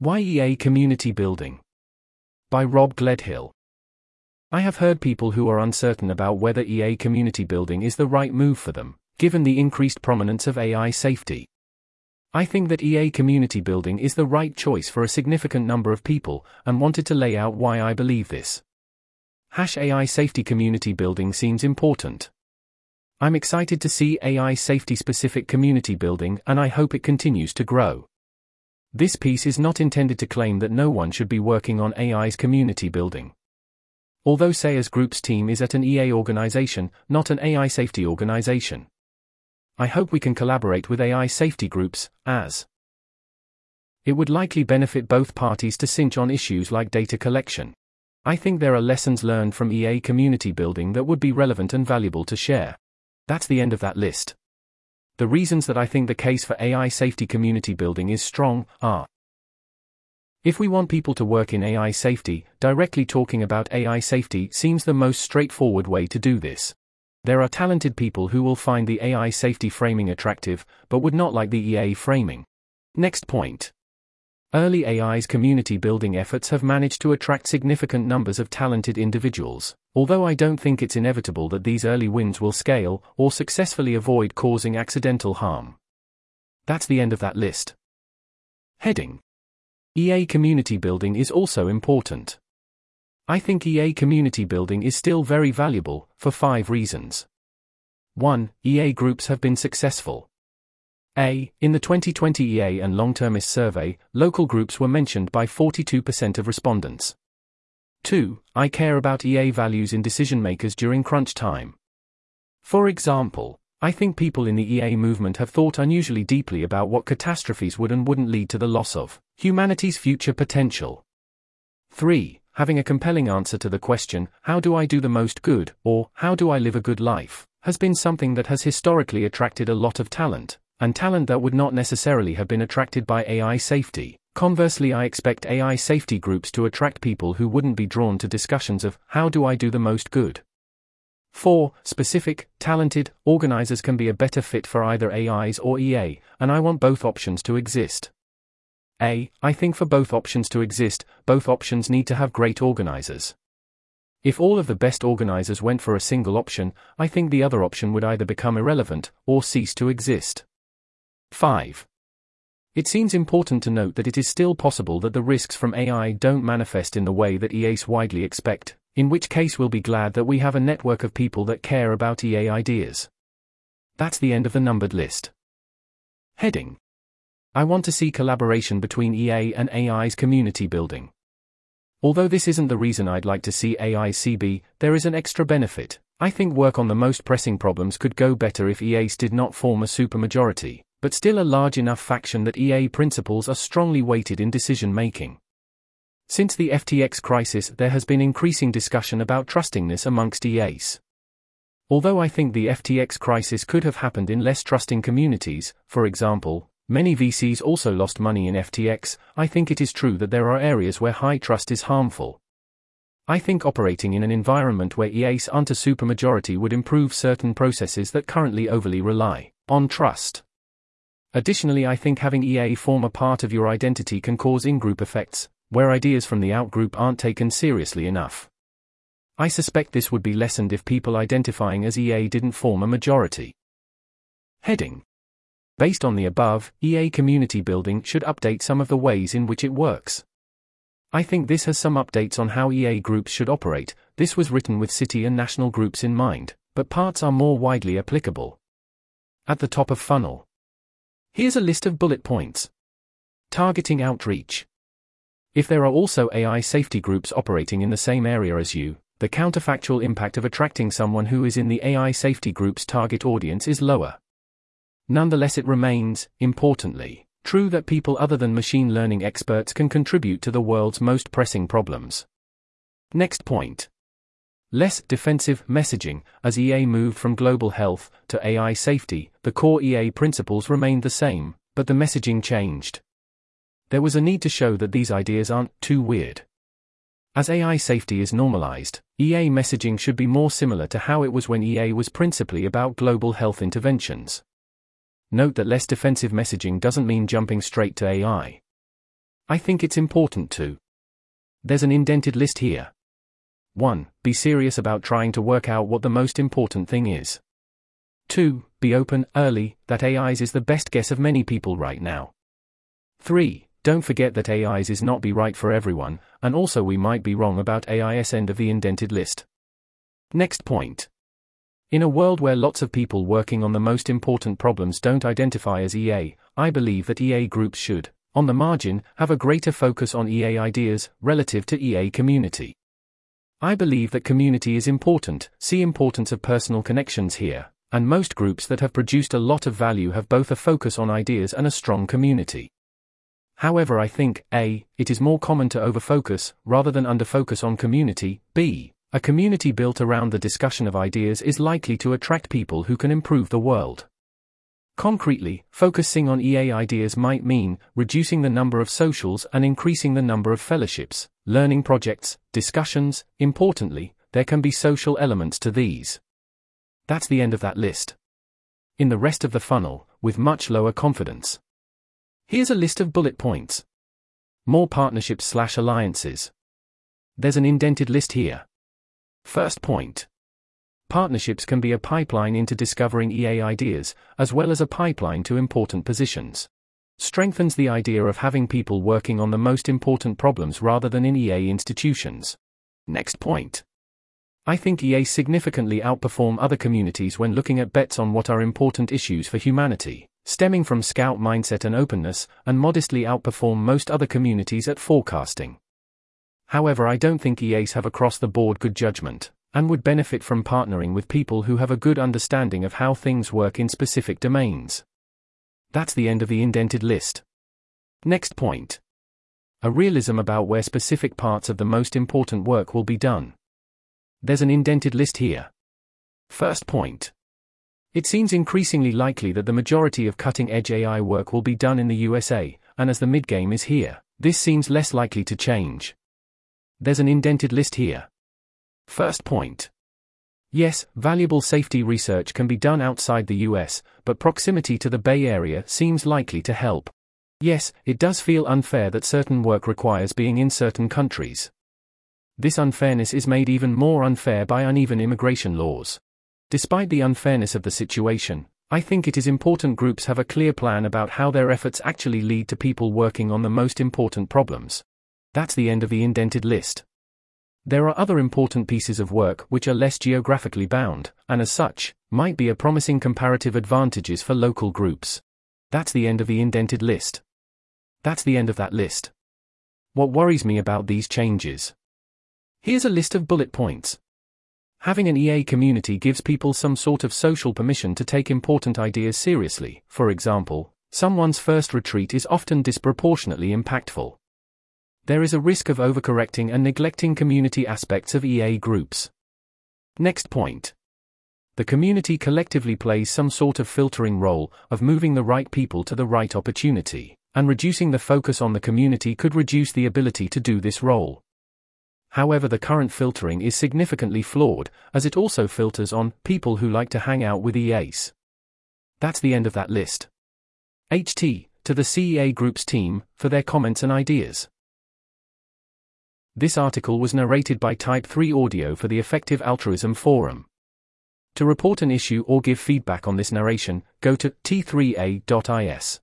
Why EA Community Building? By Rob Gledhill. I have heard people who are uncertain about whether EA community building is the right move for them, given the increased prominence of AI safety. I think that EA community building is the right choice for a significant number of people, and wanted to lay out why I believe this. Hash AI safety community building seems important. I'm excited to see AI safety specific community building, and I hope it continues to grow. This piece is not intended to claim that no one should be working on AIS community building. Although CEA's Group's team is at an EA organization, not an AI safety organization. I hope we can collaborate with AI safety groups, as it would likely benefit both parties to cinch on issues like data collection. I think there are lessons learned from EA community building that would be relevant and valuable to share. That's the end of that list. The reasons that I think the case for AI safety community building is strong are if we want people to work in AI safety, directly talking about AI safety seems the most straightforward way to do this. There are talented people who will find the AI safety framing attractive, but would not like the EA framing. Next point. Early AIS community building efforts have managed to attract significant numbers of talented individuals, although I don't think it's inevitable that these early wins will scale or successfully avoid causing accidental harm. That's the end of that list. Heading EA community building is also important. I think EA community building is still very valuable, for five reasons. 1. EA groups have been successful. A. In the 2020 EA and Long-Termist survey, local groups were mentioned by 42% of respondents. 2. I care about EA values in decision makers during crunch time. For example, I think people in the EA movement have thought unusually deeply about what catastrophes would and wouldn't lead to the loss of humanity's future potential. 3. Having a compelling answer to the question, how do I do the most good, or how do I live a good life, has been something that has historically attracted a lot of talent and talent that would not necessarily have been attracted by AI safety. Conversely, I expect AI safety groups to attract people who wouldn't be drawn to discussions of how do I do the most good. 4. Specific, talented, organizers can be a better fit for either AIS or EA, and I want both options to exist. A. I think for both options to exist, both options need to have great organizers. If all of the best organizers went for a single option, I think the other option would either become irrelevant or cease to exist. 5. It seems important to note that it is still possible that the risks from AI don't manifest in the way that EAs widely expect, in which case we'll be glad that we have a network of people that care about EA ideas. That's the end of the numbered list. Heading I want to see collaboration between EA and AIS community building. Although this isn't the reason I'd like to see AI CB, there is an extra benefit. I think work on the most pressing problems could go better if EAs did not form a supermajority but still a large enough faction that EA principles are strongly weighted in decision making. Since the FTX crisis, there has been increasing discussion about trustingness amongst EAs. Although I think the FTX crisis could have happened in less trusting communities, for example, many VCs also lost money in FTX, I think it is true that there are areas where high trust is harmful. I think operating in an environment where EAs aren't a supermajority would improve certain processes that currently overly rely on trust. Additionally, I think having EA form a part of your identity can cause in group effects, where ideas from the outgroup aren't taken seriously enough. I suspect this would be lessened if people identifying as EA didn't form a majority. Heading Based on the above, EA community building should update some of the ways in which it works. I think this has some updates on how EA groups should operate. This was written with city and national groups in mind, but parts are more widely applicable. At the top of funnel, Here's a list of bullet points. Targeting outreach. If there are also AI safety groups operating in the same area as you, the counterfactual impact of attracting someone who is in the AI safety group's target audience is lower. Nonetheless, it remains, importantly, true that people other than machine learning experts can contribute to the world's most pressing problems. Next point. Less defensive messaging. As EA moved from global health to AI safety, the core EA principles remained the same, but the messaging changed. There was a need to show that these ideas aren't too weird. As AI safety is normalized, EA messaging should be more similar to how it was when EA was principally about global health interventions. Note that less defensive messaging doesn't mean jumping straight to AI. I think it's important to. There's an indented list here. 1. Be serious about trying to work out what the most important thing is. 2. Be open, early, that AIS is the best guess of many people right now. 3. Don't forget that AIS is not be right for everyone, and also we might be wrong about AIS end of the indented list. Next point. In a world where lots of people working on the most important problems don't identify as EA, I believe that EA groups should, on the margin, have a greater focus on EA ideas relative to EA community. I believe that community is important, see importance of personal connections here, and most groups that have produced a lot of value have both a focus on ideas and a strong community. However, I think A. It is more common to overfocus, rather than underfocus on community, B. A community built around the discussion of ideas is likely to attract people who can improve the world. Concretely, focusing on EA ideas might mean reducing the number of socials and increasing the number of fellowships, learning projects, discussions. Importantly, there can be social elements to these. That's the end of that list. In the rest of the funnel, with much lower confidence. Here's a list of bullet points. More partnerships slash alliances. There's an indented list here. First point. Partnerships can be a pipeline into discovering EA ideas, as well as a pipeline to important positions. Strengthens the idea of having people working on the most important problems rather than in EA institutions. Next point. I think EA significantly outperform other communities when looking at bets on what are important issues for humanity, stemming from scout mindset and openness, and modestly outperform most other communities at forecasting. However, I don't think EAs have across the board good judgment, and would benefit from partnering with people who have a good understanding of how things work in specific domains. That's the end of the indented list. Next point. A realism about where specific parts of the most important work will be done. There's an indented list here. First point. It seems increasingly likely that the majority of cutting edge AI work will be done in the USA, and as the midgame is here, this seems less likely to change. There's an indented list here. First point. Yes, valuable safety research can be done outside the US, but proximity to the Bay Area seems likely to help. Yes, it does feel unfair that certain work requires being in certain countries. This unfairness is made even more unfair by uneven immigration laws. Despite the unfairness of the situation, I think it is important groups have a clear plan about how their efforts actually lead to people working on the most important problems. That's the end of the indented list. There are other important pieces of work which are less geographically bound, and as such, might be a promising comparative advantages for local groups. That's the end of the indented list. That's the end of that list. What worries me about these changes? Here's a list of bullet points. Having an EA community gives people some sort of social permission to take important ideas seriously. For example, someone's first retreat is often disproportionately impactful there is a risk of overcorrecting and neglecting community aspects of EA groups. Next point. The community collectively plays some sort of filtering role, of moving the right people to the right opportunity, and reducing the focus on the community could reduce the ability to do this role. However, the current filtering is significantly flawed, as it also filters on people who like to hang out with EAs. That's the end of that list. HT, to the CEA Group's team, for their comments and ideas. This article was narrated by Type 3 Audio for the Effective Altruism Forum. To report an issue or give feedback on this narration, go to t3a.is.